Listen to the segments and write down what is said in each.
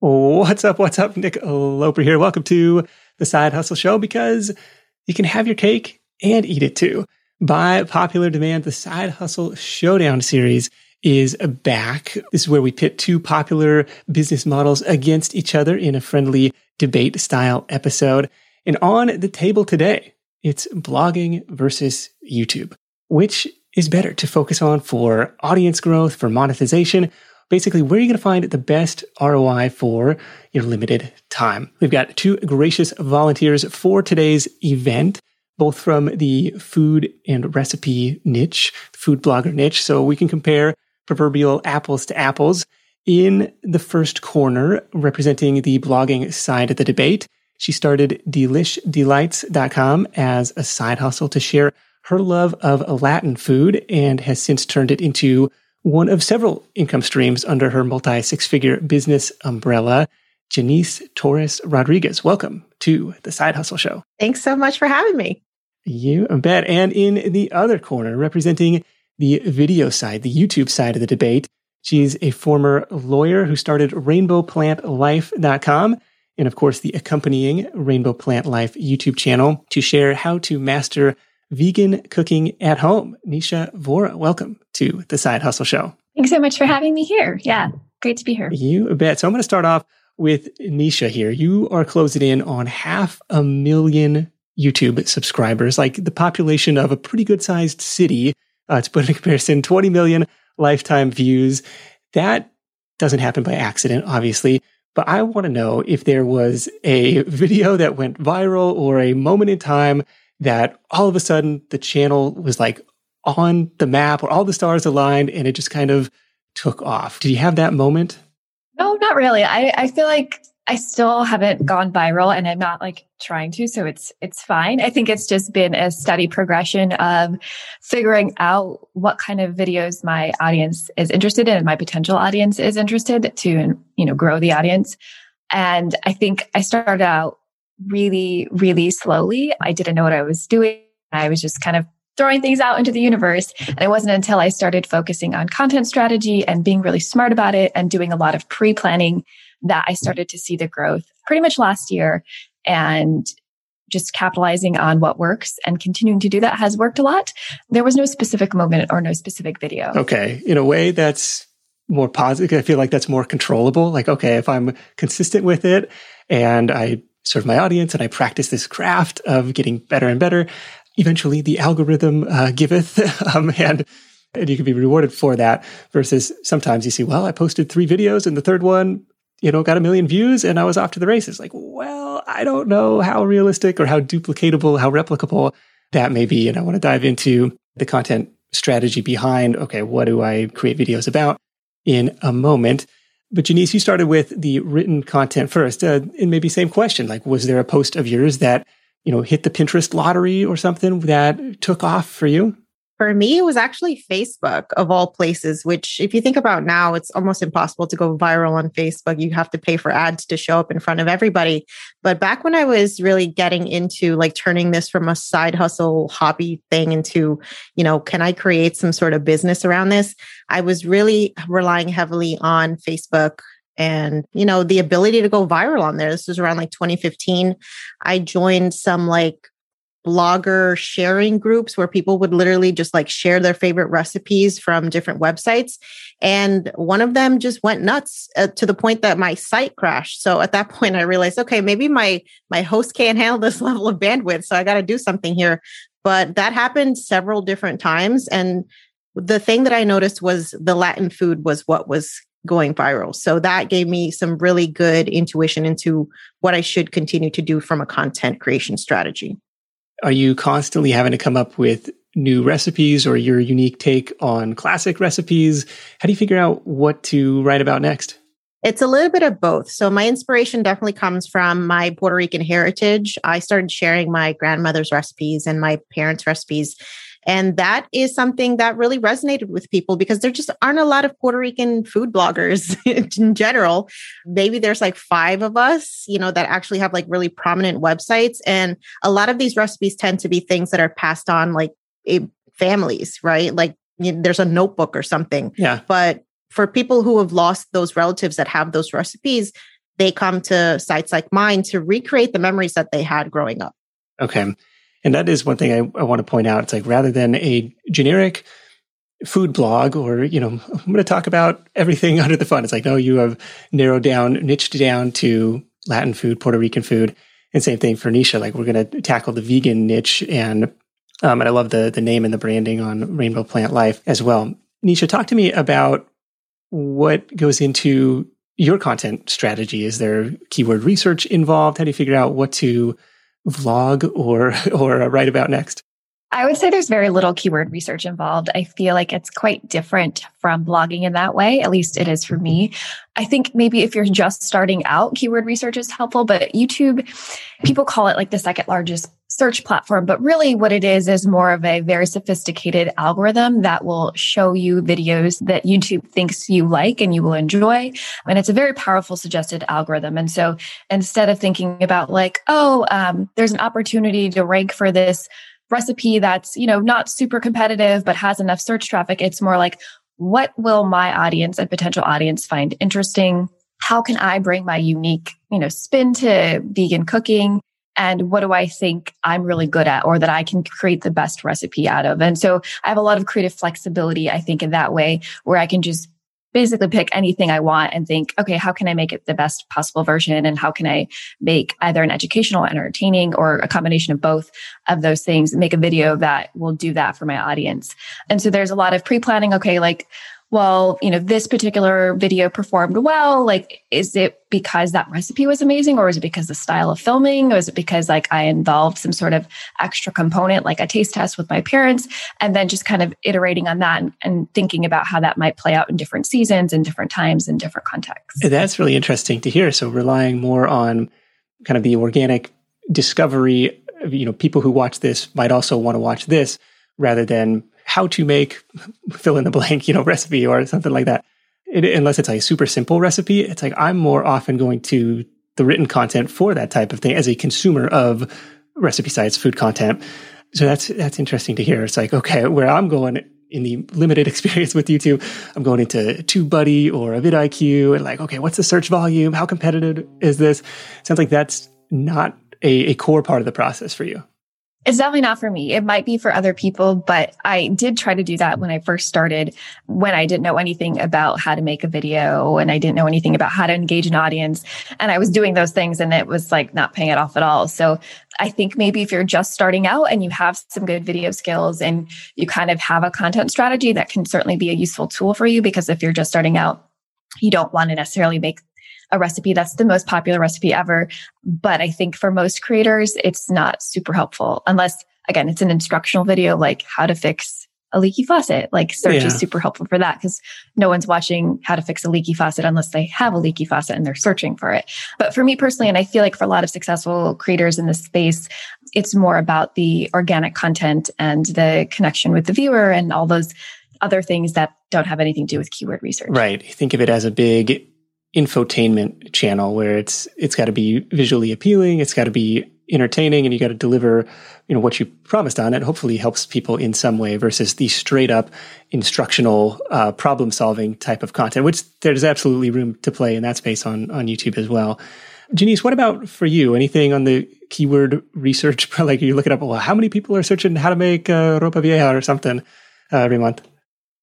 What's up? What's up? Nick Loper here. Welcome to the Side Hustle Show because you can have your cake and eat it too. By popular demand, the Side Hustle Showdown series is back. This is where we pit two popular business models against each other in a friendly debate style episode. And on the table today, it's blogging versus YouTube. Which is better to focus on for audience growth, for monetization, basically where you're you going to find the best ROI for your limited time. We've got two gracious volunteers for today's event, both from the food and recipe niche, food blogger niche. So we can compare proverbial apples to apples. In the first corner, representing the blogging side of the debate, she started delishDelights.com as a side hustle to share her love of Latin food and has since turned it into one of several income streams under her multi six figure business umbrella. Janice Torres Rodriguez, welcome to the Side Hustle Show. Thanks so much for having me. You bet. And in the other corner, representing the video side, the YouTube side of the debate, she's a former lawyer who started rainbowplantlife.com and, of course, the accompanying Rainbow Plant Life YouTube channel to share how to master vegan cooking at home. Nisha Vora, welcome to the Side Hustle Show. Thanks so much for having me here. Yeah, great to be here. You bet. So I'm going to start off with Nisha here. You are closing in on half a million YouTube subscribers, like the population of a pretty good sized city. Uh, to put in comparison, 20 million lifetime views. That doesn't happen by accident, obviously. But I want to know if there was a video that went viral or a moment in time that all of a sudden the channel was like on the map or all the stars aligned and it just kind of took off. Did you have that moment? No, not really. I, I feel like I still haven't gone viral and I'm not like trying to, so it's it's fine. I think it's just been a steady progression of figuring out what kind of videos my audience is interested in and my potential audience is interested to, you know, grow the audience. And I think I started out really, really slowly. I didn't know what I was doing. I was just kind of throwing things out into the universe. And it wasn't until I started focusing on content strategy and being really smart about it and doing a lot of pre planning that I started to see the growth pretty much last year. And just capitalizing on what works and continuing to do that has worked a lot. There was no specific moment or no specific video. Okay. In a way, that's more positive. I feel like that's more controllable. Like, okay, if I'm consistent with it and I serve my audience and I practice this craft of getting better and better, eventually the algorithm uh, giveth um, and and you can be rewarded for that versus sometimes you see well i posted three videos and the third one you know got a million views and i was off to the races like well i don't know how realistic or how duplicatable how replicable that may be and i want to dive into the content strategy behind okay what do i create videos about in a moment but Jannese, you started with the written content first, uh, and maybe same question. Like, was there a post of yours that you know hit the Pinterest lottery or something that took off for you? For me, it was actually Facebook of all places, which, if you think about now, it's almost impossible to go viral on Facebook. You have to pay for ads to show up in front of everybody. But back when I was really getting into like turning this from a side hustle hobby thing into, you know, can I create some sort of business around this? I was really relying heavily on Facebook and you know the ability to go viral on there this was around like 2015 i joined some like blogger sharing groups where people would literally just like share their favorite recipes from different websites. And one of them just went nuts uh, to the point that my site crashed. So at that point, I realized, okay, maybe my my host can't handle this level of bandwidth, so I got to do something here. But that happened several different times, and the thing that I noticed was the Latin food was what was going viral. So that gave me some really good intuition into what I should continue to do from a content creation strategy. Are you constantly having to come up with new recipes or your unique take on classic recipes? How do you figure out what to write about next? It's a little bit of both. So, my inspiration definitely comes from my Puerto Rican heritage. I started sharing my grandmother's recipes and my parents' recipes and that is something that really resonated with people because there just aren't a lot of Puerto Rican food bloggers in general. Maybe there's like five of us, you know, that actually have like really prominent websites. And a lot of these recipes tend to be things that are passed on like families, right? Like you know, there's a notebook or something. Yeah. But for people who have lost those relatives that have those recipes, they come to sites like mine to recreate the memories that they had growing up. Okay. And that is one thing I, I want to point out. It's like rather than a generic food blog or, you know, I'm going to talk about everything under the fun. It's like, no, you have narrowed down, niched down to Latin food, Puerto Rican food. And same thing for Nisha. Like we're going to tackle the vegan niche and, um, and I love the, the name and the branding on Rainbow Plant Life as well. Nisha, talk to me about what goes into your content strategy. Is there keyword research involved? How do you figure out what to vlog or, or write about next? I would say there's very little keyword research involved. I feel like it's quite different from blogging in that way. At least it is for me. I think maybe if you're just starting out, keyword research is helpful, but YouTube, people call it like the second largest search platform, but really what it is is more of a very sophisticated algorithm that will show you videos that YouTube thinks you like and you will enjoy. And it's a very powerful suggested algorithm. And so instead of thinking about like, oh, um, there's an opportunity to rank for this recipe that's, you know, not super competitive, but has enough search traffic. It's more like, what will my audience and potential audience find interesting? How can I bring my unique, you know, spin to vegan cooking? And what do I think I'm really good at or that I can create the best recipe out of? And so I have a lot of creative flexibility, I think, in that way where I can just basically pick anything I want and think, okay, how can I make it the best possible version? And how can I make either an educational, entertaining, or a combination of both of those things, make a video that will do that for my audience. And so there's a lot of pre planning. Okay, like, well, you know, this particular video performed well. Like, is it because that recipe was amazing or is it because the style of filming? Or is it because like I involved some sort of extra component, like a taste test with my parents? And then just kind of iterating on that and, and thinking about how that might play out in different seasons and different times and different contexts. That's really interesting to hear. So relying more on kind of the organic discovery, you know, people who watch this might also want to watch this rather than how to make fill in the blank, you know, recipe or something like that. It, unless it's like a super simple recipe, it's like I'm more often going to the written content for that type of thing as a consumer of recipe sites, food content. So that's that's interesting to hear. It's like okay, where I'm going in the limited experience with YouTube, I'm going into TubeBuddy or a vidIQ and like, okay, what's the search volume? How competitive is this? Sounds like that's not a, a core part of the process for you. It's definitely not for me. It might be for other people, but I did try to do that when I first started, when I didn't know anything about how to make a video and I didn't know anything about how to engage an audience. And I was doing those things and it was like not paying it off at all. So I think maybe if you're just starting out and you have some good video skills and you kind of have a content strategy, that can certainly be a useful tool for you because if you're just starting out, you don't want to necessarily make a recipe that's the most popular recipe ever. But I think for most creators, it's not super helpful unless, again, it's an instructional video like how to fix a leaky faucet. Like search yeah. is super helpful for that because no one's watching how to fix a leaky faucet unless they have a leaky faucet and they're searching for it. But for me personally, and I feel like for a lot of successful creators in this space, it's more about the organic content and the connection with the viewer and all those other things that don't have anything to do with keyword research. Right. Think of it as a big infotainment channel where it's it's got to be visually appealing, it's got to be entertaining, and you got to deliver you know what you promised on it. Hopefully, helps people in some way versus the straight up instructional uh, problem solving type of content, which there's absolutely room to play in that space on on YouTube as well. Jannese, what about for you? Anything on the keyword research? like you look it up, well, how many people are searching how to make uh, ropa vieja or something uh, every month?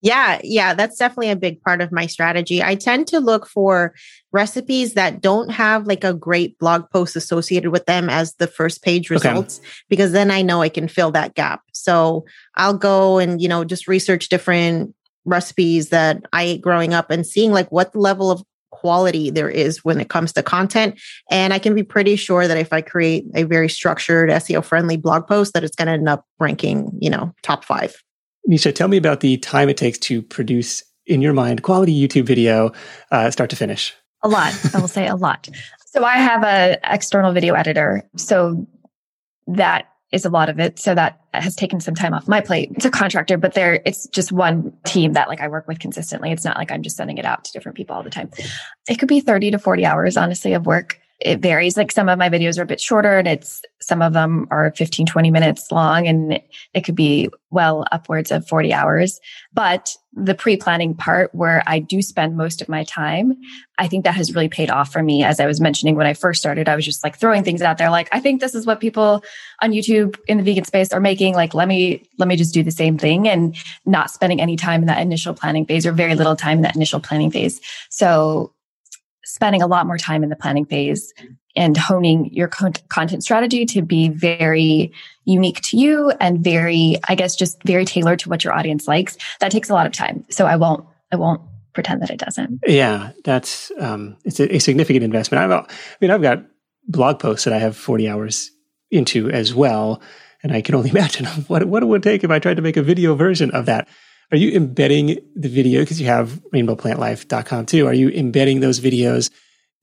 Yeah, yeah, that's definitely a big part of my strategy. I tend to look for recipes that don't have like a great blog post associated with them as the first page results okay. because then I know I can fill that gap. So I'll go and, you know, just research different recipes that I ate growing up and seeing like what level of quality there is when it comes to content. And I can be pretty sure that if I create a very structured SEO friendly blog post, that it's going to end up ranking, you know, top five. Nisha, tell me about the time it takes to produce, in your mind, quality YouTube video, uh, start to finish. A lot. I will say a lot. So I have an external video editor. So that is a lot of it. So that has taken some time off my plate. It's a contractor, but there it's just one team that like I work with consistently. It's not like I'm just sending it out to different people all the time. It could be 30 to 40 hours, honestly, of work it varies. Like some of my videos are a bit shorter and it's some of them are 15, 20 minutes long and it could be well upwards of 40 hours. But the pre-planning part where I do spend most of my time, I think that has really paid off for me. As I was mentioning when I first started, I was just like throwing things out there. Like, I think this is what people on YouTube in the vegan space are making. Like, let me, let me just do the same thing and not spending any time in that initial planning phase or very little time in that initial planning phase. So spending a lot more time in the planning phase and honing your content strategy to be very unique to you and very, I guess, just very tailored to what your audience likes. That takes a lot of time. So I won't, I won't pretend that it doesn't. Yeah, that's um, it's a, a significant investment. I've, I mean, I've got blog posts that I have forty hours into as well, and I can only imagine what what it would take if I tried to make a video version of that. Are you embedding the video because you have rainbowplantlife.com too? Are you embedding those videos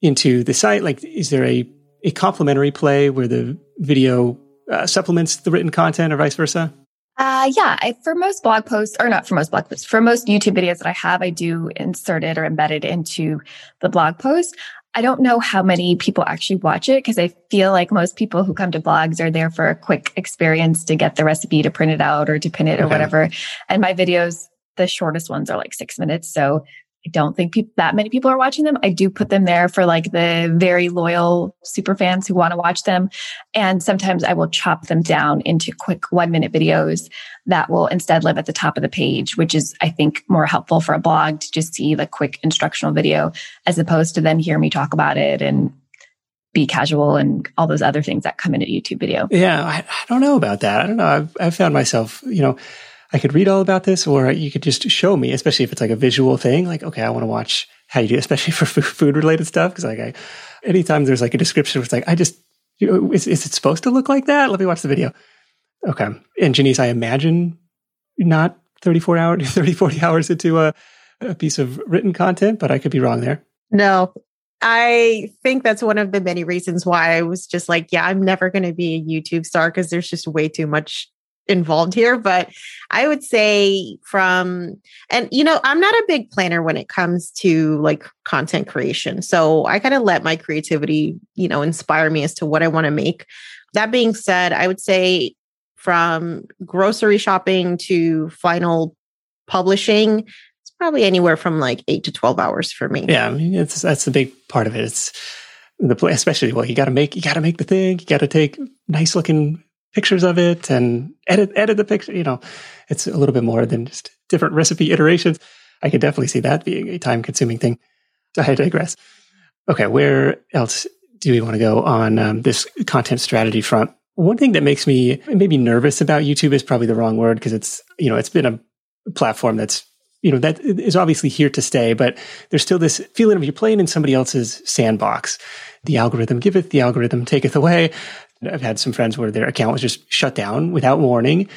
into the site? Like, is there a, a complementary play where the video uh, supplements the written content or vice versa? Uh, yeah, I, for most blog posts, or not for most blog posts, for most YouTube videos that I have, I do insert it or embed it into the blog post. I don't know how many people actually watch it because I feel like most people who come to blogs are there for a quick experience to get the recipe to print it out or to pin it okay. or whatever. And my videos, the shortest ones are like six minutes. So I don't think pe- that many people are watching them. I do put them there for like the very loyal super fans who want to watch them. And sometimes I will chop them down into quick one minute videos that will instead live at the top of the page, which is, I think, more helpful for a blog to just see the quick instructional video as opposed to then hear me talk about it and be casual and all those other things that come in a YouTube video. Yeah, I, I don't know about that. I don't know. I've, I've found myself, you know, I could read all about this, or you could just show me, especially if it's like a visual thing. Like, okay, I want to watch how you do, especially for food related stuff. Cause like I, anytime there's like a description, it's like, I just, you know, is, is it supposed to look like that? Let me watch the video. Okay. And Jannese, I imagine not 34 hours, 30, 40 hours into a, a piece of written content, but I could be wrong there. No, I think that's one of the many reasons why I was just like, yeah, I'm never going to be a YouTube star because there's just way too much involved here, but I would say from, and you know, I'm not a big planner when it comes to like content creation. So I kind of let my creativity, you know, inspire me as to what I want to make. That being said, I would say from grocery shopping to final publishing, it's probably anywhere from like eight to 12 hours for me. Yeah. I mean, it's, that's the big part of it. It's, the play, especially well, you got to make you got to make the thing. You got to take nice looking pictures of it and edit edit the picture. You know, it's a little bit more than just different recipe iterations. I could definitely see that being a time consuming thing. I digress. Okay, where else do we want to go on um, this content strategy front? One thing that makes me maybe nervous about YouTube is probably the wrong word because it's you know it's been a platform that's you know that is obviously here to stay, but there's still this feeling of you're playing in somebody else's sandbox. The algorithm giveth, the algorithm taketh away. I've had some friends where their account was just shut down without warning.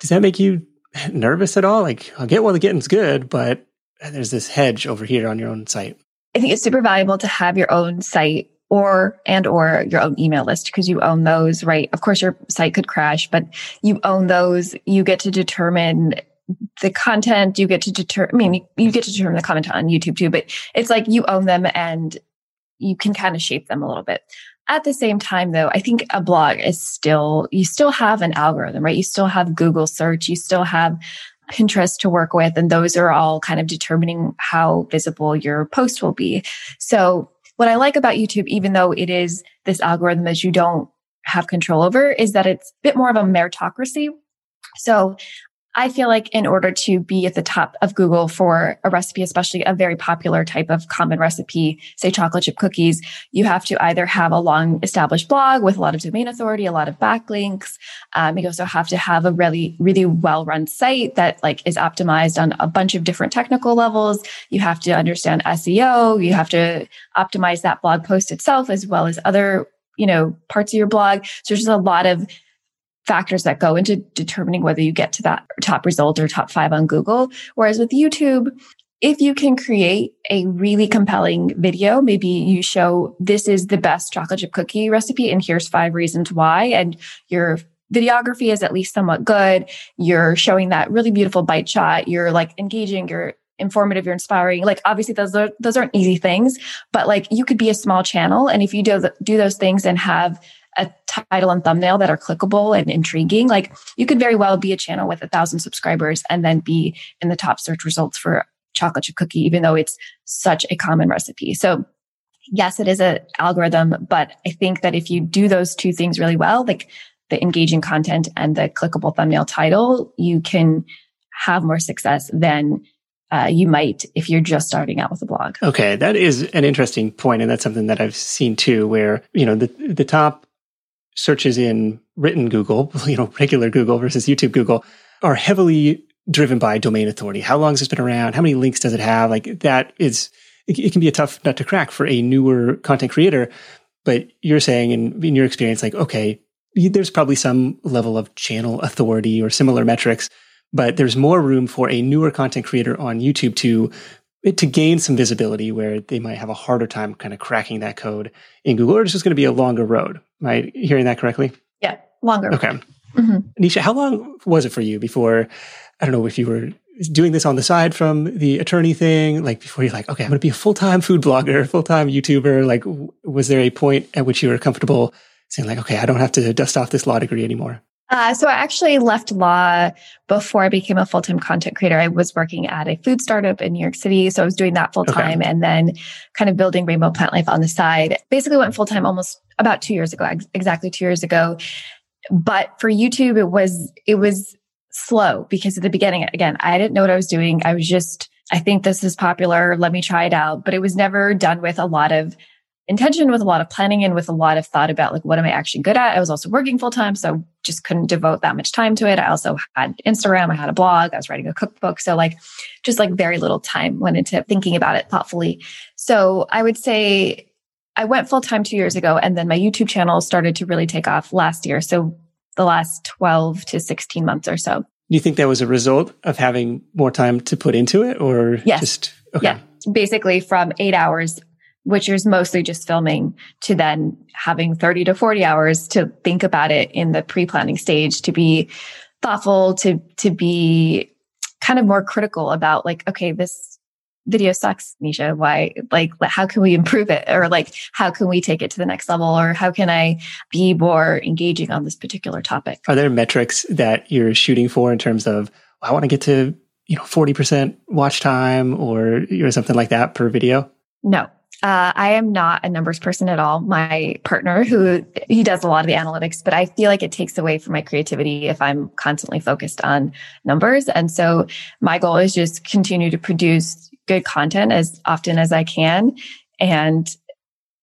Does that make you nervous at all? Like, I'll get while the getting's good, but there's this hedge over here on your own site. I think it's super valuable to have your own site or and or your own email list because you own those, right? Of course your site could crash, but you own those. You get to determine the content, you get to determine I mean you get to determine the content on YouTube too, but it's like you own them and you can kind of shape them a little bit. At the same time, though, I think a blog is still, you still have an algorithm, right? You still have Google search, you still have Pinterest to work with, and those are all kind of determining how visible your post will be. So, what I like about YouTube, even though it is this algorithm that you don't have control over, is that it's a bit more of a meritocracy. So I feel like in order to be at the top of Google for a recipe, especially a very popular type of common recipe, say chocolate chip cookies, you have to either have a long established blog with a lot of domain authority, a lot of backlinks. Um, you also have to have a really, really well run site that like is optimized on a bunch of different technical levels. You have to understand SEO. You have to optimize that blog post itself as well as other you know parts of your blog so there's just a lot of factors that go into determining whether you get to that top result or top five on Google. Whereas with YouTube, if you can create a really compelling video, maybe you show this is the best chocolate chip cookie recipe and here's five reasons why. And your videography is at least somewhat good. You're showing that really beautiful bite shot. You're like engaging. You're informative, you're inspiring. Like obviously those are those aren't easy things, but like you could be a small channel and if you do do those things and have a title and thumbnail that are clickable and intriguing, like you could very well be a channel with a thousand subscribers and then be in the top search results for chocolate chip cookie, even though it's such a common recipe. So yes, it is an algorithm, but I think that if you do those two things really well, like the engaging content and the clickable thumbnail title, you can have more success than uh, you might if you're just starting out with a blog. Okay, that is an interesting point, and that's something that I've seen too. Where you know the the top searches in written Google, you know, regular Google versus YouTube Google, are heavily driven by domain authority. How long has this been around? How many links does it have? Like that is it, it can be a tough nut to crack for a newer content creator. But you're saying, in, in your experience, like okay, there's probably some level of channel authority or similar metrics but there's more room for a newer content creator on YouTube to to gain some visibility where they might have a harder time kind of cracking that code in Google, or it's just going to be a longer road. Am I hearing that correctly? Yeah, longer. Okay. Mm-hmm. Nisha, how long was it for you before? I don't know if you were doing this on the side from the attorney thing, like before you're like, okay, I'm going to be a full time food blogger, full time YouTuber. Like, was there a point at which you were comfortable saying, like, okay, I don't have to dust off this law degree anymore? Uh, so I actually left law before I became a full-time content creator. I was working at a food startup in New York City. So I was doing that full time okay. and then kind of building Rainbow Plant Life on the side. Basically went full time almost about two years ago, ex- exactly two years ago. But for YouTube, it was, it was slow because at the beginning, again, I didn't know what I was doing. I was just, I think this is popular. Let me try it out. But it was never done with a lot of intention with a lot of planning and with a lot of thought about like what am I actually good at. I was also working full time, so just couldn't devote that much time to it. I also had Instagram, I had a blog, I was writing a cookbook, so like just like very little time went into thinking about it thoughtfully. So I would say I went full time 2 years ago and then my YouTube channel started to really take off last year. So the last 12 to 16 months or so. Do you think that was a result of having more time to put into it or yes. just okay. Yeah. Basically from 8 hours which is mostly just filming to then having 30 to 40 hours to think about it in the pre-planning stage to be thoughtful to to be kind of more critical about like okay this video sucks nisha. Why like how can we improve it? Or like how can we take it to the next level? Or how can i be more engaging on this particular topic? Are there metrics that you're shooting for in terms of i want to get to you know 40% watch time or or something like that per video? No uh, I am not a numbers person at all. My partner, who he does a lot of the analytics, but I feel like it takes away from my creativity if I'm constantly focused on numbers. And so my goal is just continue to produce good content as often as I can. And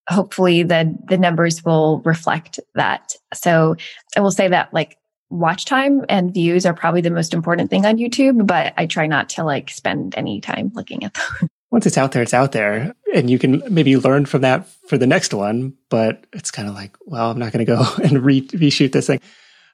hopefully the, the numbers will reflect that. So I will say that like watch time and views are probably the most important thing on YouTube, but I try not to like spend any time looking at them. once it's out there, it's out there. And you can maybe learn from that for the next one, but it's kind of like, well, I'm not going to go and re- reshoot this thing.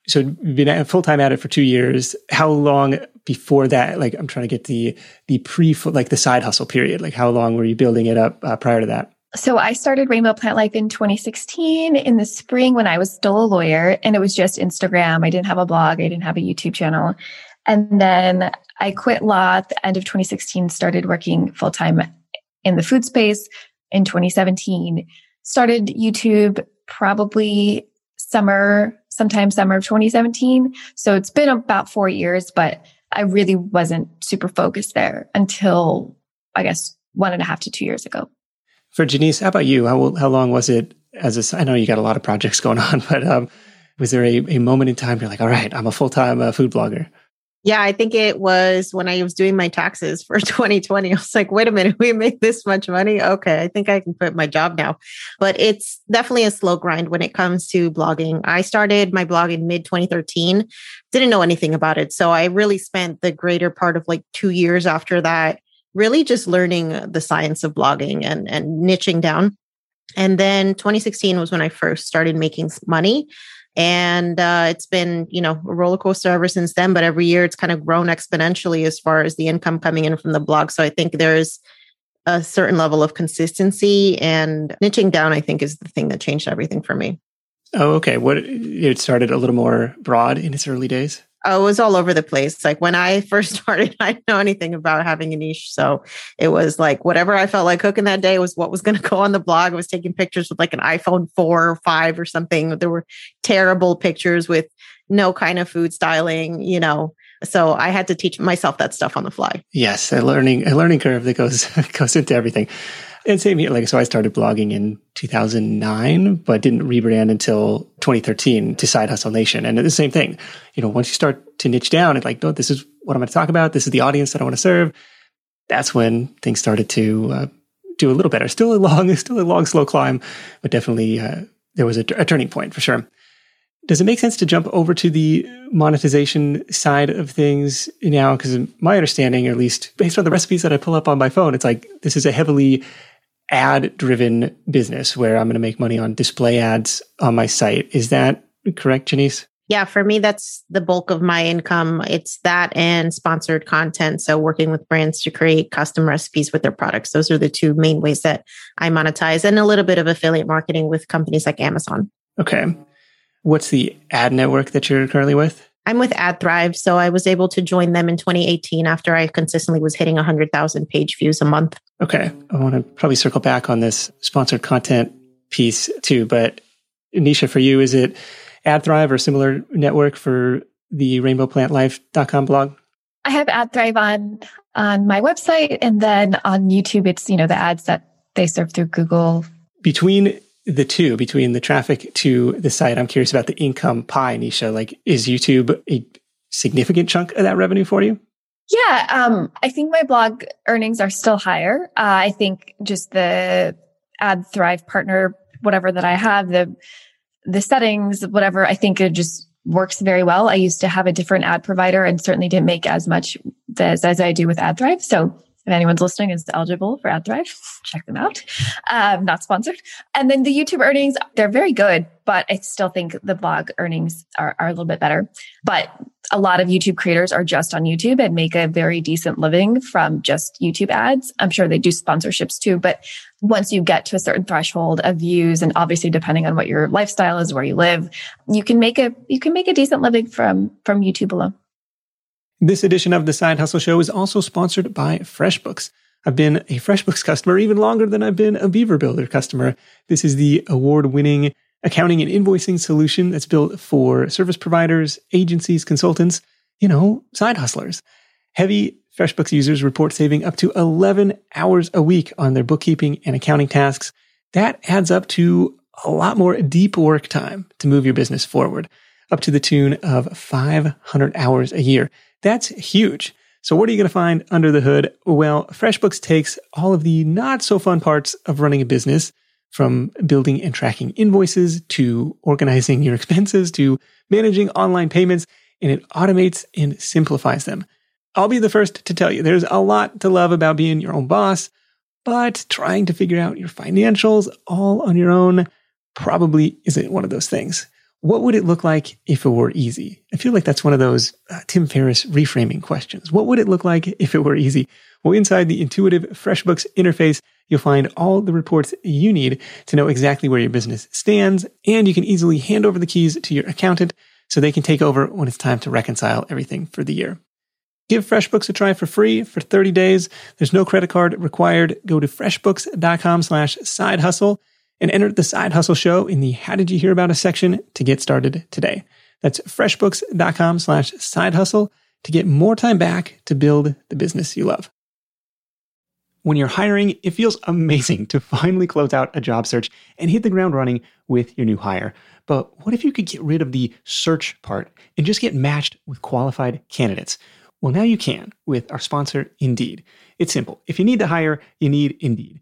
So you've been full time at it for two years. How long before that? Like, I'm trying to get the, the pre, like the side hustle period. Like, how long were you building it up uh, prior to that? So I started Rainbow Plant Life in 2016 in the spring when I was still a lawyer and it was just Instagram. I didn't have a blog. I didn't have a YouTube channel. And then I quit law at the end of 2016, started working full time in the food space in 2017, started YouTube probably summer, sometime summer of 2017. So it's been about four years, but I really wasn't super focused there until I guess one and a half to two years ago. For Jannese, how about you? How, how long was it as a, I know you got a lot of projects going on, but um, was there a, a moment in time you're like, all right, I'm a full time uh, food blogger? Yeah, I think it was when I was doing my taxes for 2020. I was like, wait a minute, we make this much money. Okay, I think I can quit my job now. But it's definitely a slow grind when it comes to blogging. I started my blog in mid 2013, didn't know anything about it. So I really spent the greater part of like two years after that, really just learning the science of blogging and, and niching down. And then 2016 was when I first started making money and uh, it's been you know a roller coaster ever since then but every year it's kind of grown exponentially as far as the income coming in from the blog so i think there's a certain level of consistency and niching down i think is the thing that changed everything for me. Oh okay. What it started a little more broad in its early days It was all over the place. Like when I first started, I didn't know anything about having a niche. So it was like whatever I felt like cooking that day was what was going to go on the blog. I was taking pictures with like an iPhone 4 or 5 or something. There were terrible pictures with no kind of food styling, you know. So I had to teach myself that stuff on the fly. Yes, a learning a learning curve that goes goes into everything. And same here. Like, so I started blogging in 2009, but didn't rebrand until 2013 to Side Hustle Nation. And the same thing, you know, once you start to niche down and like, no, this is what I'm going to talk about. This is the audience that I want to serve. That's when things started to uh, do a little better. Still a long, still a long, slow climb, but definitely uh, there was a, a turning point for sure. Does it make sense to jump over to the monetization side of things now? Because my understanding, at least based on the recipes that I pull up on my phone, it's like this is a heavily ad driven business where I'm going to make money on display ads on my site. Is that correct, Jannese? Yeah, for me, that's the bulk of my income. It's that and sponsored content. So, working with brands to create custom recipes with their products. Those are the two main ways that I monetize, and a little bit of affiliate marketing with companies like Amazon. Okay. What's the ad network that you're currently with? I'm with AdThrive. So I was able to join them in 2018 after I consistently was hitting 100,000 page views a month. Okay. I want to probably circle back on this sponsored content piece too. But Nisha, for you, is it AdThrive or similar network for the rainbowplantlife.com blog? I have AdThrive on on my website and then on YouTube it's, you know, the ads that they serve through Google. Between the two between the traffic to the site. I'm curious about the income pie, Nisha. Like, is YouTube a significant chunk of that revenue for you? Yeah, um, I think my blog earnings are still higher. Uh, I think just the AdThrive partner, whatever that I have, the the settings, whatever, I think it just works very well. I used to have a different ad provider and certainly didn't make as much as, as I do with AdThrive. So if anyone's listening is eligible for AdThrive, check them out. Um, not sponsored. And then the YouTube earnings, they're very good, but I still think the blog earnings are, are a little bit better. But a lot of YouTube creators are just on YouTube and make a very decent living from just YouTube ads. I'm sure they do sponsorships too, but once you get to a certain threshold of views and obviously depending on what your lifestyle is, where you live, you can make a, you can make a decent living from, from YouTube alone. This edition of the Side Hustle Show is also sponsored by FreshBooks. I've been a FreshBooks customer even longer than I've been a Beaver Builder customer. This is the award winning accounting and invoicing solution that's built for service providers, agencies, consultants, you know, side hustlers. Heavy FreshBooks users report saving up to 11 hours a week on their bookkeeping and accounting tasks. That adds up to a lot more deep work time to move your business forward, up to the tune of 500 hours a year. That's huge. So what are you going to find under the hood? Well, FreshBooks takes all of the not so fun parts of running a business from building and tracking invoices to organizing your expenses to managing online payments and it automates and simplifies them. I'll be the first to tell you there's a lot to love about being your own boss, but trying to figure out your financials all on your own probably isn't one of those things. What would it look like if it were easy? I feel like that's one of those uh, Tim Ferriss reframing questions. What would it look like if it were easy? Well, inside the intuitive FreshBooks interface, you'll find all the reports you need to know exactly where your business stands, and you can easily hand over the keys to your accountant so they can take over when it's time to reconcile everything for the year. Give FreshBooks a try for free for 30 days. There's no credit card required. Go to freshbooks.com slash side hustle and enter the Side Hustle Show in the How Did You Hear About Us section to get started today. That's freshbooks.com slash side hustle to get more time back to build the business you love. When you're hiring, it feels amazing to finally close out a job search and hit the ground running with your new hire. But what if you could get rid of the search part and just get matched with qualified candidates? Well, now you can with our sponsor, Indeed. It's simple. If you need to hire, you need Indeed.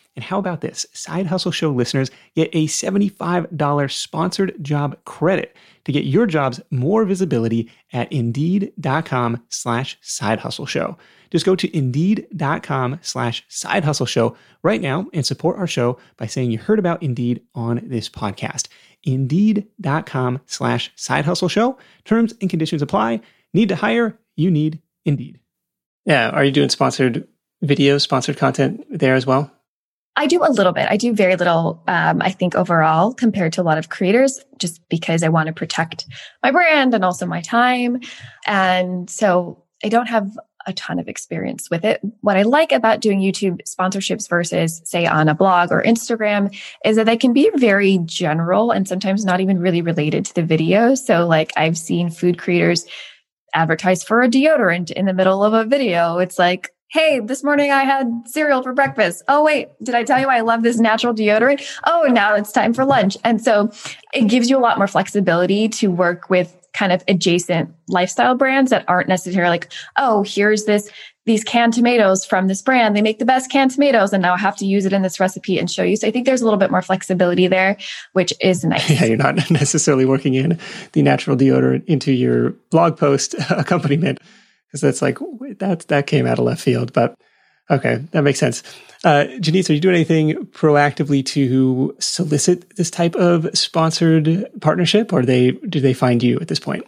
And how about this? Side Hustle Show listeners get a $75 sponsored job credit to get your jobs more visibility at indeed.com slash side hustle show. Just go to indeed.com slash side hustle show right now and support our show by saying you heard about Indeed on this podcast. Indeed.com slash side hustle show. Terms and conditions apply. Need to hire? You need Indeed. Yeah. Are you doing sponsored videos, sponsored content there as well? I do a little bit. I do very little, um, I think, overall compared to a lot of creators, just because I want to protect my brand and also my time. And so I don't have a ton of experience with it. What I like about doing YouTube sponsorships versus, say, on a blog or Instagram is that they can be very general and sometimes not even really related to the video. So, like, I've seen food creators advertise for a deodorant in the middle of a video. It's like, hey, this morning I had cereal for breakfast. Oh, wait, did I tell you I love this natural deodorant? Oh, now it's time for lunch. And so it gives you a lot more flexibility to work with kind of adjacent lifestyle brands that aren't necessarily like, oh, here's this these canned tomatoes from this brand. They make the best canned tomatoes and now I have to use it in this recipe and show you. So I think there's a little bit more flexibility there, which is nice. Yeah, you're not necessarily working in the natural deodorant into your blog post accompaniment because that's like that that came out of left field. But okay, that makes sense. Uh, Jannese, are you doing anything proactively to solicit this type of sponsored partnership, or they do they find you at this point?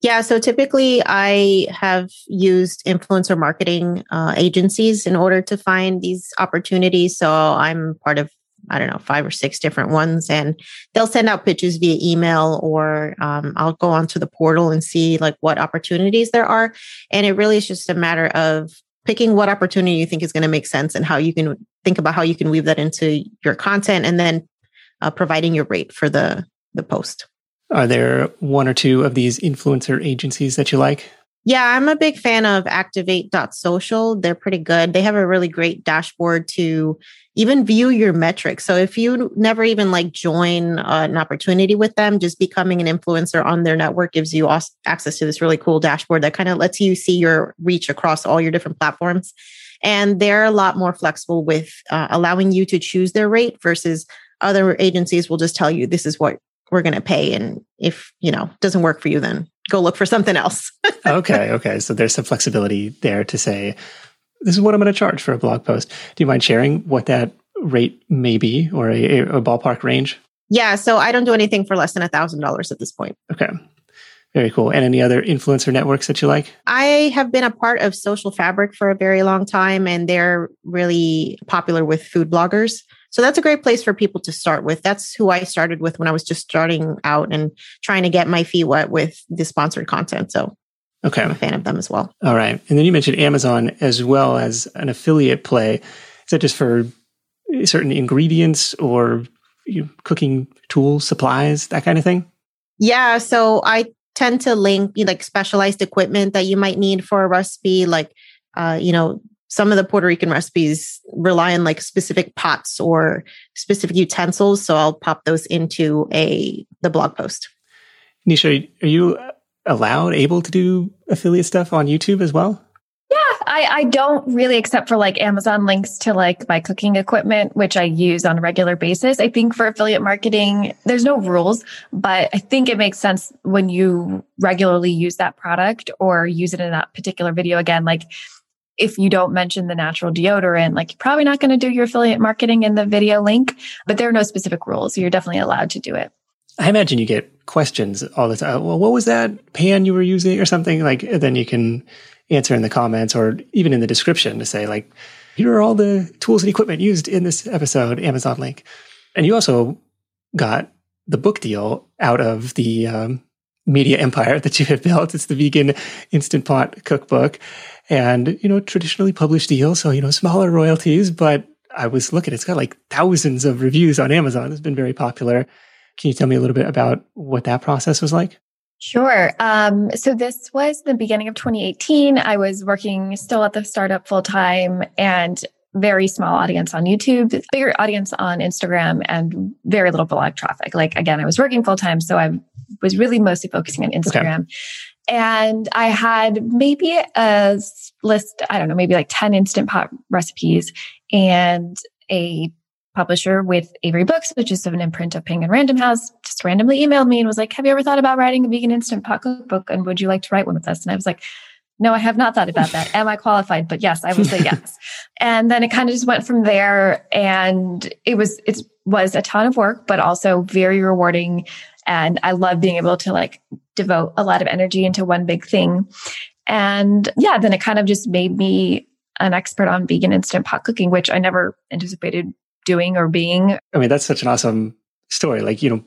Yeah, so typically I have used influencer marketing uh, agencies in order to find these opportunities. So I'm part of I don't know, five or six different ones. And they'll send out pitches via email or um, I'll go onto the portal and see like what opportunities there are. And it really is just a matter of picking what opportunity you think is going to make sense and how you can think about how you can weave that into your content and then uh, providing your rate for the, the post. Are there one or two of these influencer agencies that you like? Yeah, I'm a big fan of activate.social. They're pretty good. They have a really great dashboard to even view your metrics. So if you never even like join uh, an opportunity with them, just becoming an influencer on their network gives you access to this really cool dashboard that kind of lets you see your reach across all your different platforms. And they're a lot more flexible with uh, allowing you to choose their rate versus other agencies will just tell you this is what we're going to pay. And if, you know, doesn't work for you, then go look for something else. okay. Okay. So there's some flexibility there to say, this is what I'm going to charge for a blog post. Do you mind sharing what that rate may be or a, a ballpark range? Yeah. So I don't do anything for less than a thousand dollars at this point. Okay. Very cool. And any other influencer networks that you like? I have been a part of Social Fabric for a very long time, and they're really popular with food bloggers. So that's a great place for people to start with. That's who I started with when I was just starting out and trying to get my feet wet with the sponsored content. So okay. I'm a fan of them as well. All right. And then you mentioned Amazon as well as an affiliate play. Is that just for certain ingredients or cooking tools, supplies, that kind of thing? Yeah. So I tend to link like specialized equipment that you might need for a recipe, like uh, you know, some of the Puerto Rican recipes rely on like specific pots or specific utensils. So I'll pop those into a the blog post. Nisha, are you allowed, able to do affiliate stuff on YouTube as well? Yeah, I, I don't really, except for like Amazon links to like my cooking equipment, which I use on a regular basis. I think for affiliate marketing, there's no rules, but I think it makes sense when you regularly use that product or use it in that particular video. Again, like if you don't mention the natural deodorant, like you're probably not going to do your affiliate marketing in the video link, but there are no specific rules. You're definitely allowed to do it. I imagine you get questions all the time. Well, what was that pan you were using or something? Like, then you can answer in the comments or even in the description to say, like, here are all the tools and equipment used in this episode, Amazon link. And you also got the book deal out of the um, media empire that you have built. It's the vegan instant pot cookbook and, you know, traditionally published deal. So, you know, smaller royalties, but I was looking, it's got like thousands of reviews on Amazon. It's been very popular. Can you tell me a little bit about what that process was like? Sure. Um, so this was the beginning of 2018. I was working still at the startup full time and very small audience on YouTube, bigger audience on Instagram, and very little blog traffic. Like again, I was working full time, so I was really mostly focusing on Instagram. Okay. And I had maybe a list, I don't know, maybe like 10 instant pot recipes and a publisher with Avery Books, which is an imprint of Penguin Random House, just randomly emailed me and was like, Have you ever thought about writing a vegan instant pot cookbook? And would you like to write one with us? And I was like, no, I have not thought about that. Am I qualified? But yes, I would say yes. and then it kind of just went from there. And it was, it was a ton of work, but also very rewarding. And I love being able to like devote a lot of energy into one big thing. And yeah, then it kind of just made me an expert on vegan instant pot cooking, which I never anticipated doing or being. I mean, that's such an awesome story. Like, you know,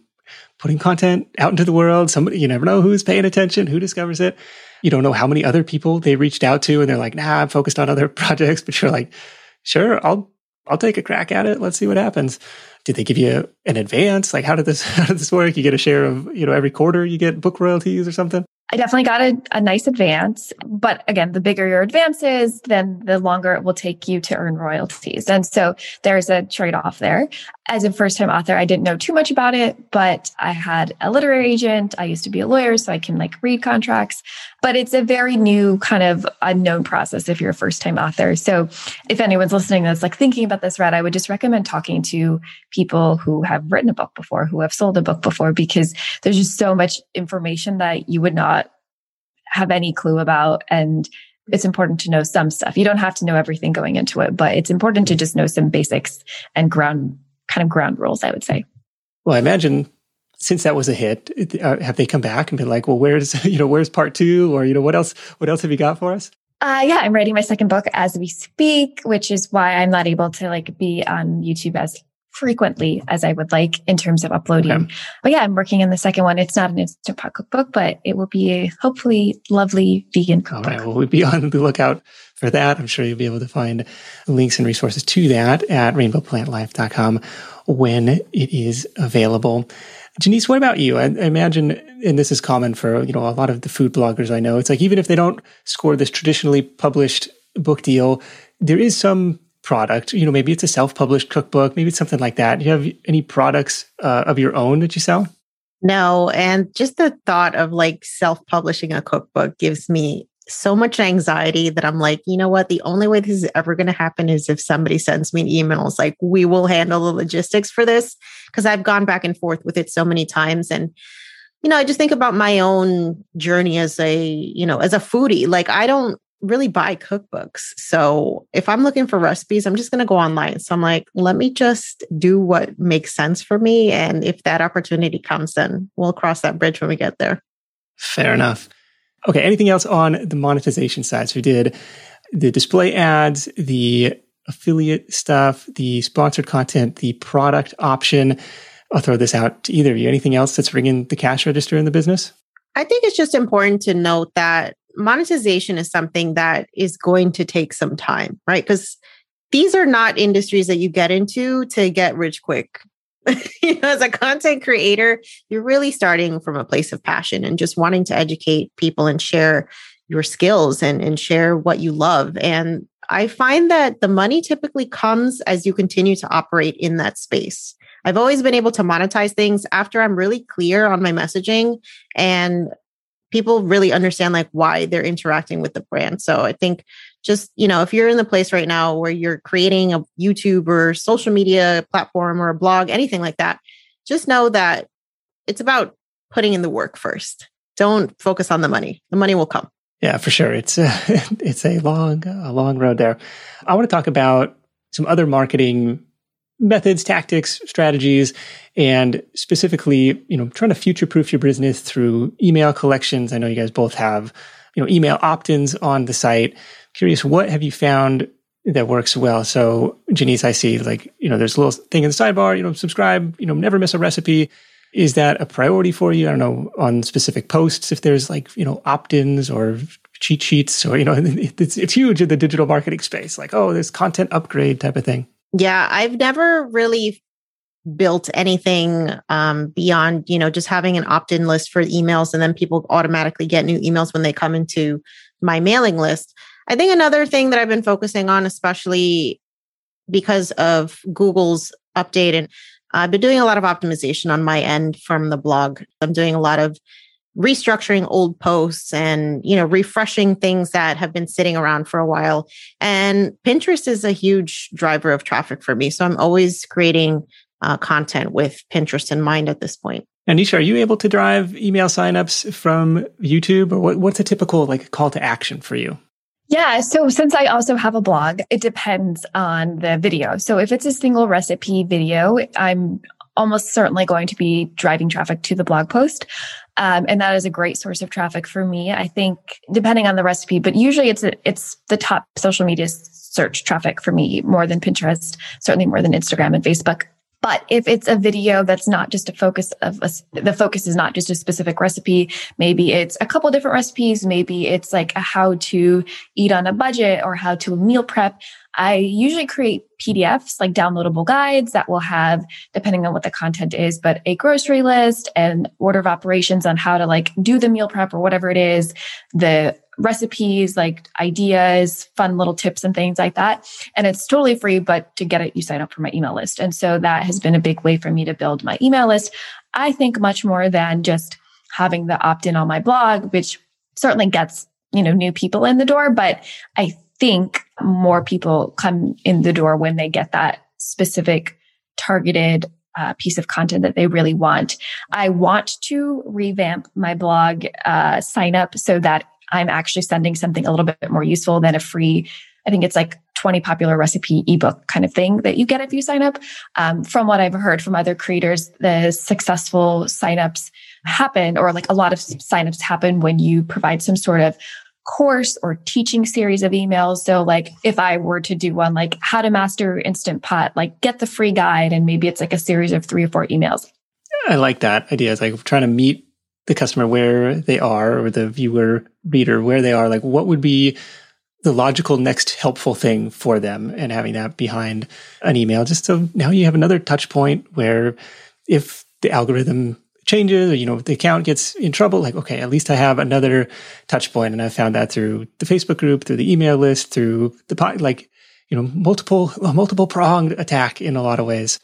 putting content out into the world, somebody, you never know who's paying attention, who discovers it. You don't know how many other people they reached out to and they're like, nah, I'm focused on other projects, but you're like, sure, I'll, I'll take a crack at it. Let's see what happens. Did they give you an advance? Like, how did this, how did this work? You get a share of, you know, every quarter you get book royalties or something? I definitely got a, a, nice advance. But again, the bigger your advance is, then the longer it will take you to earn royalties. And so there's a trade off there. As a first time author, I didn't know too much about it, but I had a literary agent. I used to be a lawyer, so I can like read contracts. But it's a very new kind of unknown process if you're a first time author. So if anyone's listening that's like thinking about this read, I would just recommend talking to people who have written a book before, who have sold a book before, because there's just so much information that you would not have any clue about. And it's important to know some stuff. You don't have to know everything going into it, but it's important to just know some basics and ground kind of ground rules, I would say. Well, I imagine since that was a hit, uh, have they come back and been like, well, where's, you know, where's part two? Or, you know, what else, what else have you got for us? Uh, yeah, I'm writing my second book as we speak, which is why I'm not able to like be on YouTube as frequently as I would like in terms of uploading. Okay. But yeah, I'm working on the second one. It's not an instant pot cookbook, but it will be a hopefully lovely vegan cookbook. All right. Well, we'll be on the lookout for that. I'm sure you'll be able to find links and resources to that at rainbowplantlife.com when it is available. Jannese, what about you? I, imagine, and this is common for, you know, a lot of the food bloggers I know, it's like, even if they don't score this traditionally published book deal, there is some product? You know, maybe it's a self-published cookbook, maybe it's something like that. Do you have any products uh, of your own that you sell? No, and just the thought of like self-publishing a cookbook gives me so much anxiety that I'm like, you know what? The only way this is ever going to happen is if somebody sends me an email. It's like, we will handle the logistics for this. Cause I've gone back and forth with it so many times. And, you know, I just think about my own journey as a, you know, as a foodie. Like, I don't really buy cookbooks. So if I'm looking for recipes, I'm just going to go online. So I'm like, let me just do what makes sense for me. And if that opportunity comes, then we'll cross that bridge when we get there. Fair enough. Okay. Anything else on the monetization side? So we did the display ads, the affiliate stuff, the sponsored content, the product option. I'll throw this out to either of you. Anything else that's ringing the cash register in the business? I think it's just important to note that monetization is something that is going to take some time, right? Because these are not industries that you get into to get rich quick. you know, as a content creator, you're really starting from a place of passion and just wanting to educate people and share your skills and, and share what you love. And I find that the money typically comes as you continue to operate in that space. I've always been able to monetize things after I'm really clear on my messaging and people really understand like why they're interacting with the brand. So I think just, you know, if you're in the place right now where you're creating a YouTube or social media platform or a blog, anything like that, just know that it's about putting in the work first. Don't focus on the money. The money will come. Yeah, for sure. It's uh, a, it's a long, a long road there. I want to talk about some other marketing methods, tactics, strategies, and specifically, you know, trying to future proof your business through email collections. I know you guys both have, you know, email opt-ins on the site. Curious, what have you found that works well? So, Jannese, I see like, you know, there's a little thing in the sidebar, you know, subscribe, you know, never miss a recipe. Is that a priority for you? I don't know on specific posts if there's like, you know, opt-ins or cheat sheets or, you know, it's, it's huge in the digital marketing space. Like, oh, there's content upgrade type of thing. Yeah, I've never really built anything um, beyond, you know, just having an opt in list for emails and then people automatically get new emails when they come into my mailing list. I think another thing that I've been focusing on, especially because of Google's update, and I've been doing a lot of optimization on my end from the blog. I'm doing a lot of restructuring old posts and you know refreshing things that have been sitting around for a while and pinterest is a huge driver of traffic for me so i'm always creating uh, content with pinterest in mind at this point Anisha, are you able to drive email signups from YouTube or what, what's a typical like call to action for you? Yeah. So since I also have a blog, it depends on the video. So if it's a single recipe video, I'm almost certainly going to be driving traffic to the blog post. Um, and that is a great source of traffic for me. I think depending on the recipe, but usually it's a, it's the top social media search traffic for me more than Pinterest, certainly more than Instagram and Facebook. But if it's a video that's not just a focus of a, the focus is not just a specific recipe, maybe it's a couple different recipes, maybe it's like a how to eat on a budget or how to meal prep. I usually create PDFs, like downloadable guides that will have, depending on what the content is, but a grocery list and order of operations on how to like do the meal prep or whatever it is, the recipes, like ideas, fun little tips and things like that. And it's totally free, but to get it, you sign up for my email list. And so that has been a big way for me to build my email list. I think much more than just having the opt in on my blog, which certainly gets, you know, new people in the door. But I think more people come in the door when they get that specific targeted uh, piece of content that they really want. I want to revamp my blog uh, sign up so that I'm actually sending something a little bit more useful than a free, I think it's like 20 popular recipe ebook kind of thing that you get if you sign up. Um, from what I've heard from other creators, the successful signups happen, or like a lot of signups happen when you provide some sort of course or teaching series of emails. So like if I were to do one like how to master instant pot, like get the free guide and maybe it's like a series of three or four emails. I like that idea. It's like trying to meet the customer where they are or the viewer reader where they are. Like what would be the logical next helpful thing for them and having that behind an email just so now you have another touch point where if the algorithm changes or you know the account gets in trouble like okay at least i have another touch point. And i found that through the facebook group through the email list through the like you know multiple multiple pronged attack in a lot of ways.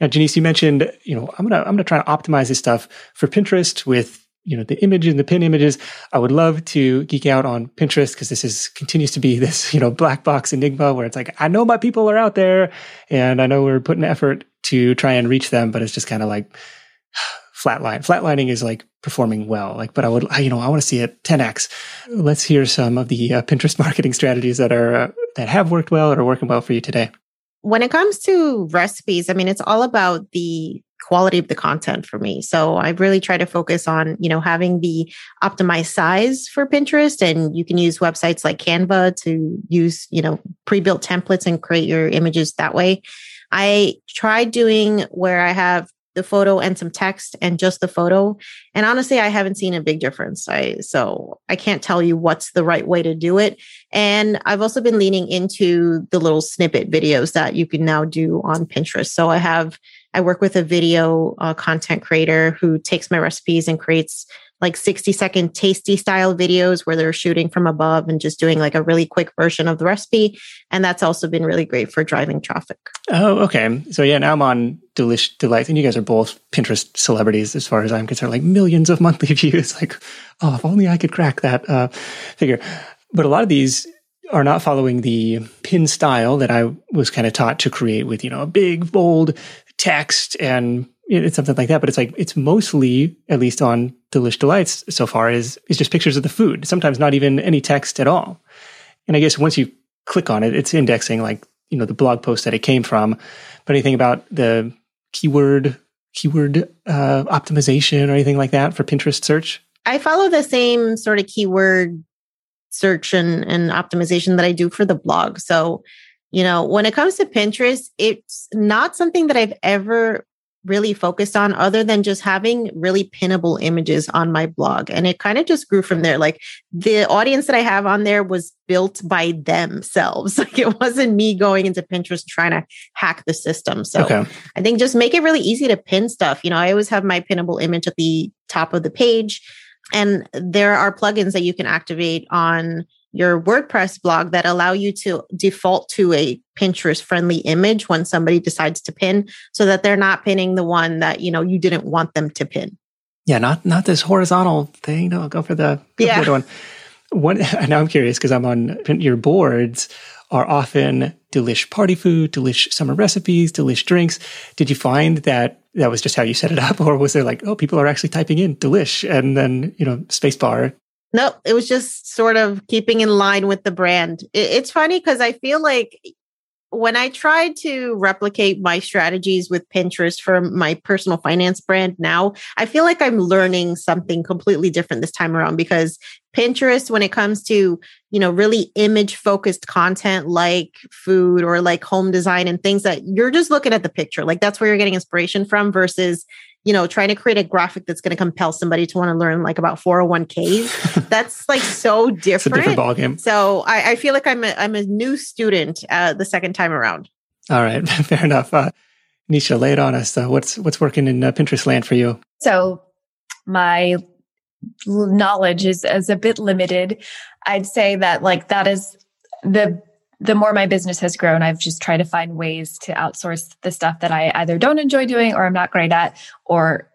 Now Jannese you mentioned you know i'm gonna i'm gonna try to optimize this stuff for pinterest with you know the image and the pin images. I would love to geek out on pinterest because this is continues to be this you know black box enigma where it's like i know my people are out there and i know we're putting effort to try and reach them but it's just kind of like flatline. Flatlining is like performing well, like, but I would, you know, I want to see it 10x. Let's hear some of the uh, Pinterest marketing strategies that are, uh, that have worked well or are working well for you today. When it comes to recipes, I mean, it's all about the quality of the content for me. So I really try to focus on, you know, having the optimized size for Pinterest and you can use websites like Canva to use, you know, pre-built templates and create your images that way. I tried doing where I have the photo and some text and just the photo. And honestly, I haven't seen a big difference. I so I can't tell you what's the right way to do it. And I've also been leaning into the little snippet videos that you can now do on Pinterest. So I have I work with a video uh, content creator who takes my recipes and creates like 60 second tasty style videos where they're shooting from above and just doing like a really quick version of the recipe. And that's also been really great for driving traffic. Oh, okay. So yeah, now I'm on Delish Delights, and you guys are both Pinterest celebrities as far as I'm concerned, like millions of monthly views. Like, oh, if only I could crack that uh, figure. But a lot of these are not following the pin style that I was kind of taught to create with, you know, a big, bold text and it's something like that, but it's like it's mostly, at least on Delish Delights so far, is is just pictures of the food. Sometimes not even any text at all. And I guess once you click on it, it's indexing like you know the blog post that it came from. But anything about the keyword keyword uh, optimization or anything like that for Pinterest search? I follow the same sort of keyword search and, and optimization that I do for the blog. So, you know, when it comes to Pinterest, it's not something that I've ever really focused on other than just having really pinnable images on my blog. And it kind of just grew from there. Like the audience that I have on there was built by themselves. Like it wasn't me going into Pinterest trying to hack the system. So okay. I think just make it really easy to pin stuff. You know, I always have my pinnable image at the top of the page. And there are plugins that you can activate on your WordPress blog that allow you to default to a Pinterest friendly image when somebody decides to pin so that they're not pinning the one that, you know, you didn't want them to pin. Yeah, not not this horizontal thing. No, go for the, go yeah. For the one. One, now I'm curious because I'm on your boards are often delish party food, delish summer recipes, delish drinks. Did you find that that was just how you set it up, or was there like, oh, people are actually typing in delish and then you know spacebar? No, it was just sort of keeping in line with the brand. it's funny because I feel like when I tried to replicate my strategies with Pinterest for my personal finance brand now, I feel like I'm learning something completely different this time around because Pinterest, when it comes to, you know, really image focused content like food or like home design and things that you're just looking at the picture, like that's where you're getting inspiration from versus you know, trying to create a graphic that's going to compel somebody to want to learn like about 401ks. that's like so different. different ballgame. So I, I, feel like I'm a, I'm a new student uh, the second time around. All right, fair enough. Uh, Nisha, lay it on us. Uh, what's what's working in uh, Pinterest land for you? So my knowledge is, is a bit limited. I'd say that like that is the the more my business has grown, I've just tried to find ways to outsource the stuff that I either don't enjoy doing or I'm not great at, or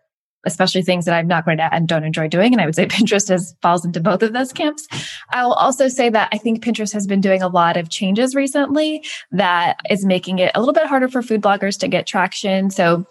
especially things that I'm not great at and don't enjoy doing. And I would say Pinterest has falls into both of those camps. I will also say that I think Pinterest has been doing a lot of changes recently that is making it a little bit harder for food bloggers to get traction. So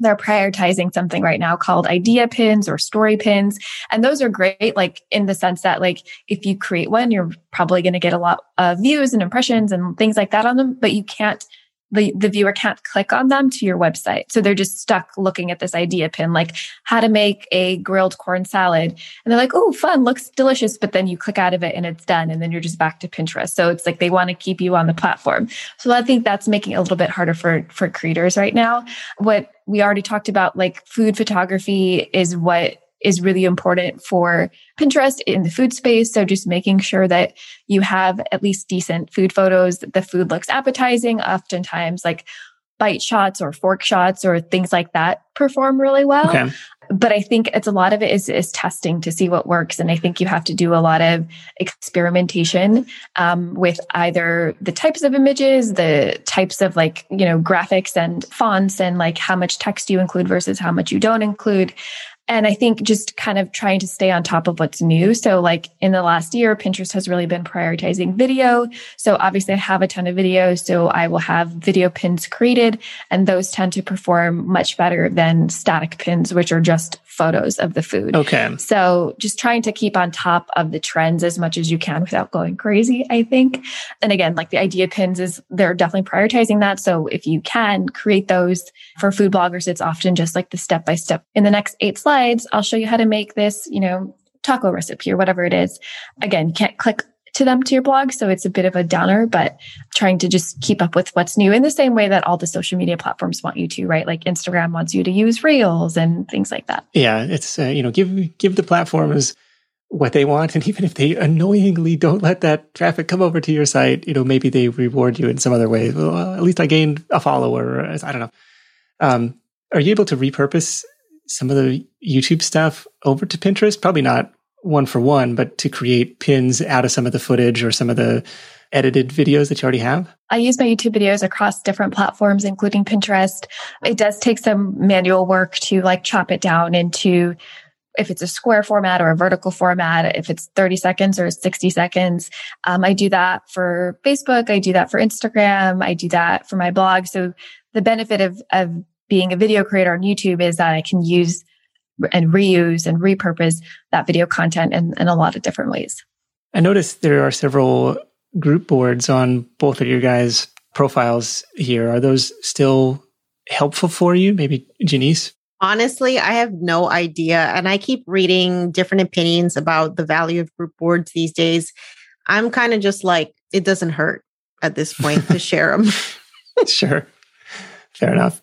they're prioritizing something right now called idea pins or story pins. And those are great, like in the sense that, like, if you create one, you're probably going to get a lot of views and impressions and things like that on them, but you can't the, the viewer can't click on them to your website. So they're just stuck looking at this idea pin, like how to make a grilled corn salad. And they're like, oh, fun, looks delicious. But then you click out of it and it's done. And then you're just back to Pinterest. So it's like they want to keep you on the platform. So I think that's making it a little bit harder for, for creators right now. What we already talked about, like food photography is what is really important for Pinterest in the food space. So just making sure that you have at least decent food photos, that the food looks appetizing. Oftentimes, like bite shots or fork shots or things like that perform really well. Okay. But I think it's a lot of it is, is testing to see what works. And I think you have to do a lot of experimentation um, with either the types of images, the types of like, you know, graphics and fonts and like how much text you include versus how much you don't include. And I think just kind of trying to stay on top of what's new. So like in the last year, Pinterest has really been prioritizing video. So obviously I have a ton of videos. So I will have video pins created and those tend to perform much better than static pins, which are just photos of the food. Okay. So just trying to keep on top of the trends as much as you can without going crazy, I think. And again, like the idea pins is they're definitely prioritizing that. So if you can create those for food bloggers, it's often just like the step by step. In the next eight slides, I'll show you how to make this, you know, taco recipe or whatever it is. Again, you can't click to them to your blog. So it's a bit of a downer, but trying to just keep up with what's new in the same way that all the social media platforms want you to, right? Like Instagram wants you to use reels and things like that. Yeah. It's, uh, you know, give, give the platforms what they want. And even if they annoyingly don't let that traffic come over to your site, you know, maybe they reward you in some other way. Well, at least I gained a follower. I don't know. Um, are you able to repurpose some of the YouTube stuff over to Pinterest? Probably not one for one, but to create pins out of some of the footage or some of the edited videos that you already have? I use my YouTube videos across different platforms, including Pinterest. It does take some manual work to like chop it down into if it's a square format or a vertical format, if it's 30 seconds or 60 seconds. Um, I do that for Facebook. I do that for Instagram. I do that for my blog. So the benefit of, of being a video creator on YouTube is that I can use and reuse and repurpose that video content in, in a lot of different ways. I noticed there are several group boards on both of your guys' profiles here. Are those still helpful for you? Maybe Jannese? Honestly, I have no idea. And I keep reading different opinions about the value of group boards these days. I'm kind of just like, it doesn't hurt at this point to share them. sure. Fair enough.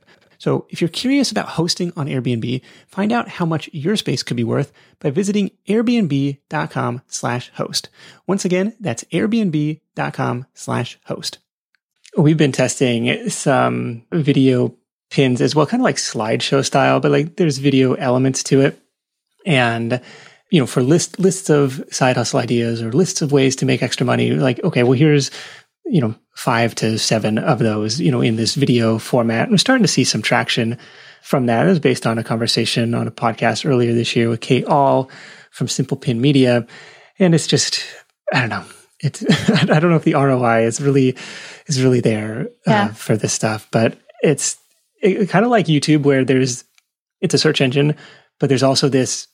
So if you're curious about hosting on Airbnb, find out how much your space could be worth by visiting airbnb.com slash host. Once again, that's airbnb.com slash host. We've been testing some video pins as well, kind of like slideshow style, but like there's video elements to it. And, you know, for list, lists of side hustle ideas or lists of ways to make extra money, like, okay, well, here's, you know, five to seven of those, you know, in this video format. I'm starting to see some traction from that. It was based on a conversation on a podcast earlier this year with Kate Ahl from Simple Pin Media. And it's just, I don't know. It's, I don't know if the ROI is really, is really there uh, for this stuff, but it's it, kind of like YouTube, where there's it's a search engine, but there's also this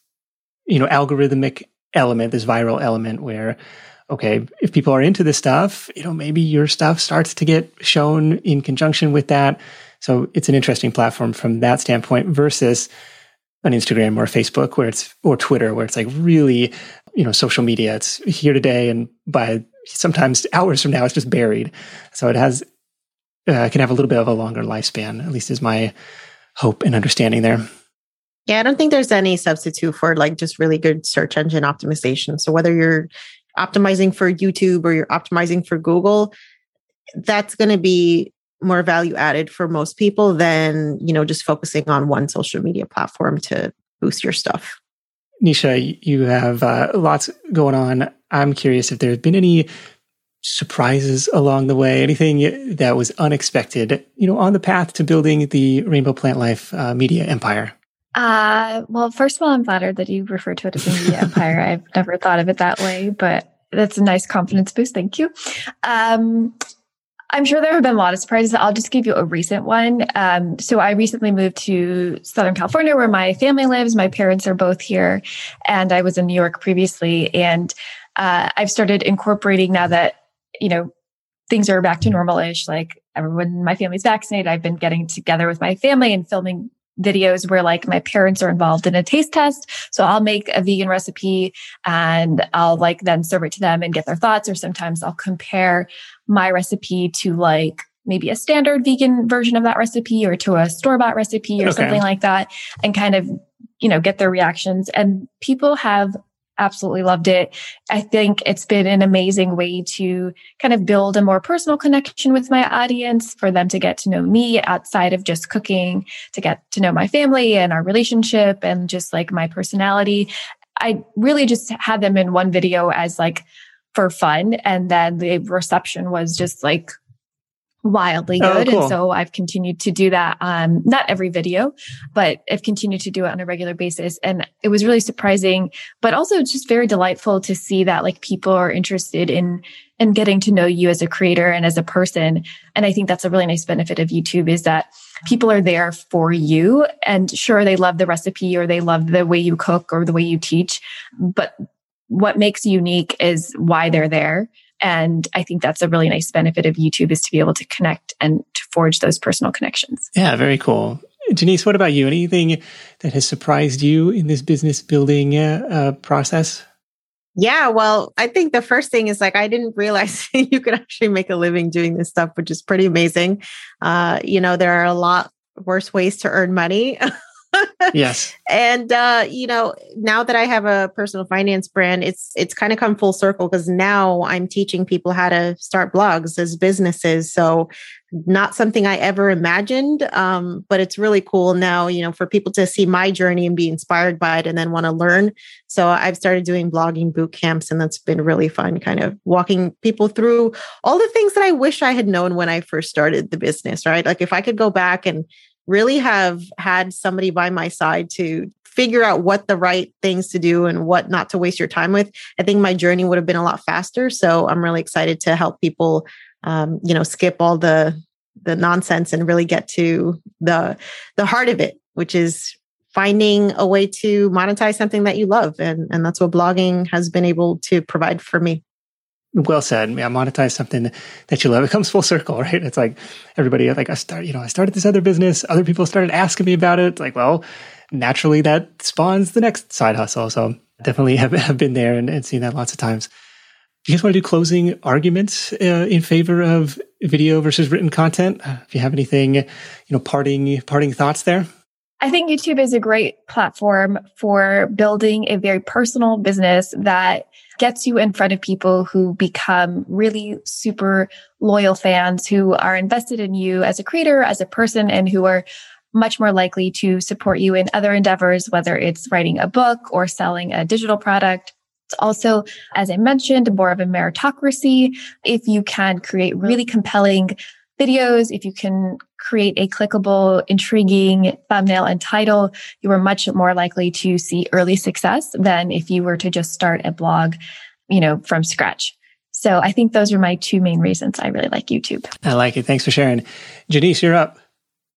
you know algorithmic element, this viral element where okay, if people are into this stuff, you know, maybe your stuff starts to get shown in conjunction with that. So it's an interesting platform from that standpoint versus an Instagram or Facebook where it's or Twitter where it's like really, you know, social media. It's here today and by sometimes hours from now it's just buried. So it has uh, can have a little bit of a longer lifespan. At least is my hope and understanding there. Yeah, I don't think there's any substitute for like just really good search engine optimization. So whether you're optimizing for YouTube or you're optimizing for Google, that's going to be more value added for most people than, you know, just focusing on one social media platform to boost your stuff. Nisha, you have uh, lots going on. I'm curious if there's been any surprises along the way? Anything that was unexpected, you know, on the path to building the Rainbow Plant Life uh, media empire? Uh, well, first of all, I'm flattered that you refer to it as a media empire. I've never thought of it that way, but that's a nice confidence boost. Thank you. Um, I'm sure there have been a lot of surprises. I'll just give you a recent one. Um, so I recently moved to Southern California where my family lives. My parents are both here and I was in New York previously. And, uh, I've started incorporating now that you know, things are back to normal-ish. Like everyone in my family's vaccinated. I've been getting together with my family and filming videos where like my parents are involved in a taste test. So I'll make a vegan recipe and I'll like then serve it to them and get their thoughts. Or sometimes I'll compare my recipe to like maybe a standard vegan version of that recipe or to a store bought recipe or okay. something like that and kind of, you know, get their reactions. And people have absolutely loved it. I think it's been an amazing way to kind of build a more personal connection with my audience, for them to get to know me outside of just cooking, to get to know my family and our relationship and just like my personality. I really just had them in one video as like for fun. And then the reception was just like wildly oh, good. Oh, cool. And so I've continued to do that. Um, not every video, but I've continued to do it on a regular basis. And it was really surprising, but also just very delightful to see that like people are interested in, in getting to know you as a creator and as a person. And I think that's a really nice benefit of YouTube is that people are there for you. And sure, they love the recipe or they love the way you cook or the way you teach, but what makes you unique is why they're there and I think that's a really nice benefit of YouTube is to be able to connect and to forge those personal connections. Yeah, very cool. Denise, what about you? Anything that has surprised you in this business building uh, uh, process? Yeah, well, I think the first thing is like I didn't realize you could actually make a living doing this stuff, which is pretty amazing. Uh, you know, there are a lot worse ways to earn money. yes. And uh, you know, now that I have a personal finance brand, it's it's kind of come full circle because now I'm teaching people how to start blogs as businesses. So not something I ever imagined, um, but it's really cool now, you know, for people to see my journey and be inspired by it and then want to learn. So I've started doing blogging boot camps and that's been really fun, kind of walking people through all the things that I wish I had known when I first started the business, right? Like if I could go back and really have had somebody by my side to figure out what the right things to do and what not to waste your time with, I think my journey would have been a lot faster. So I'm really excited to help people, um, you know, skip all the the nonsense and really get to the the heart of it, which is finding a way to monetize something that you love, and and that's what blogging has been able to provide for me. Well said. Yeah, monetize something that you love. It comes full circle, right? It's like everybody like I start, you know, I started this other business. Other people started asking me about it. It's like, well, naturally that spawns the next side hustle. So definitely have, have been there and, and seen that lots of times. Do you guys want to do closing arguments uh, in favor of video versus written content? Uh, if you have anything, you know, parting parting thoughts there. I think YouTube is a great platform for building a very personal business that gets you in front of people who become really super loyal fans who are invested in you as a creator, as a person, and who are much more likely to support you in other endeavors, whether it's writing a book or selling a digital product. It's also, as I mentioned, more of a meritocracy. If you can create really compelling videos, if you can create a clickable, intriguing thumbnail and title, you are much more likely to see early success than if you were to just start a blog, you know, from scratch. So I think those are my two main reasons I really like YouTube. I like it. Thanks for sharing. Jannese, you're up.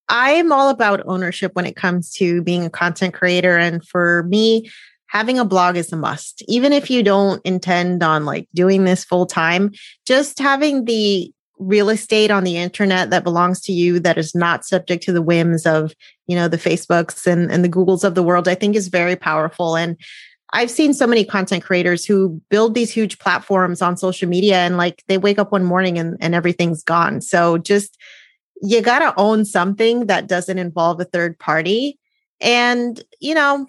I'm all about ownership when it comes to being a content creator. And for me, having a blog is a must. Even if you don't intend on like doing this full time, just having the real estate on the internet that belongs to you that is not subject to the whims of, you know, the Facebooks and, and the Googles of the world, I think is very powerful. And I've seen so many content creators who build these huge platforms on social media and like they wake up one morning and, and everything's gone. So just you got to own something that doesn't involve a third party. And, you know,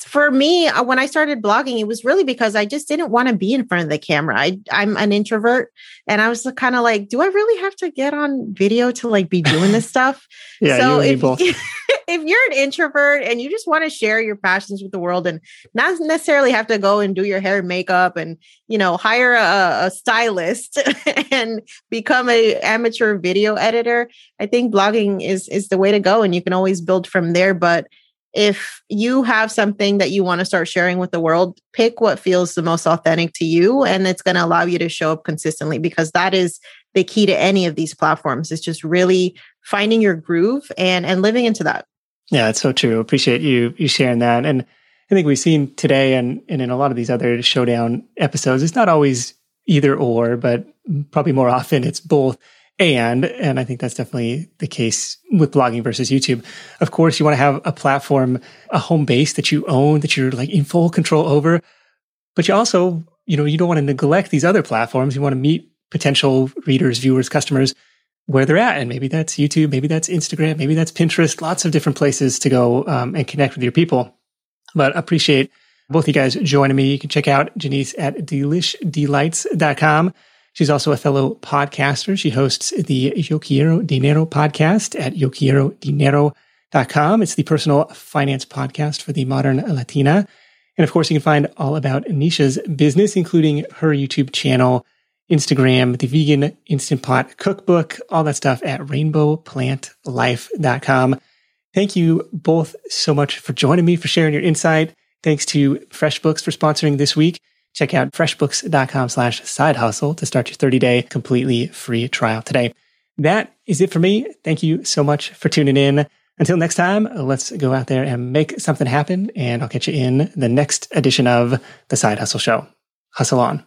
for me, uh, when I started blogging, it was really because I just didn't want to be in front of the camera. I, I'm an introvert, and I was kind of like, "Do I really have to get on video to like be doing this stuff?" yeah, so if, both. if you're an introvert and you just want to share your passions with the world, and not necessarily have to go and do your hair and makeup, and you know, hire a, a stylist and become a amateur video editor, I think blogging is is the way to go, and you can always build from there. But if you have something that you want to start sharing with the world, pick what feels the most authentic to you. And it's going to allow you to show up consistently because that is the key to any of these platforms. It's just really finding your groove and, and living into that. Yeah, it's so true. Appreciate you, you sharing that. And I think we've seen today and, and in a lot of these other showdown episodes, it's not always either or, but probably more often it's both and and i think that's definitely the case with blogging versus youtube. Of course you want to have a platform a home base that you own that you're like in full control over. But you also you know you don't want to neglect these other platforms. You want to meet potential readers viewers customers where they're at. And maybe that's youtube maybe that's instagram maybe that's pinterest lots of different places to go um, and connect with your people. But appreciate both you guys joining me. You can check out Jannese at delishedelights.com She's also a fellow podcaster. She hosts the Yo Quiero Dinero podcast at yoquierodinero.com. It's the personal finance podcast for the modern Latina. And of course, you can find all about Nisha's business, including her YouTube channel, Instagram, the vegan instant pot cookbook, all that stuff at rainbowplantlife.com. Thank you both so much for joining me, for sharing your insight. Thanks to FreshBooks for sponsoring this week. Check out freshbooks.com slash side hustle to start your 30 day completely free trial today. That is it for me. Thank you so much for tuning in. Until next time, let's go out there and make something happen. And I'll catch you in the next edition of the Side Hustle Show. Hustle on.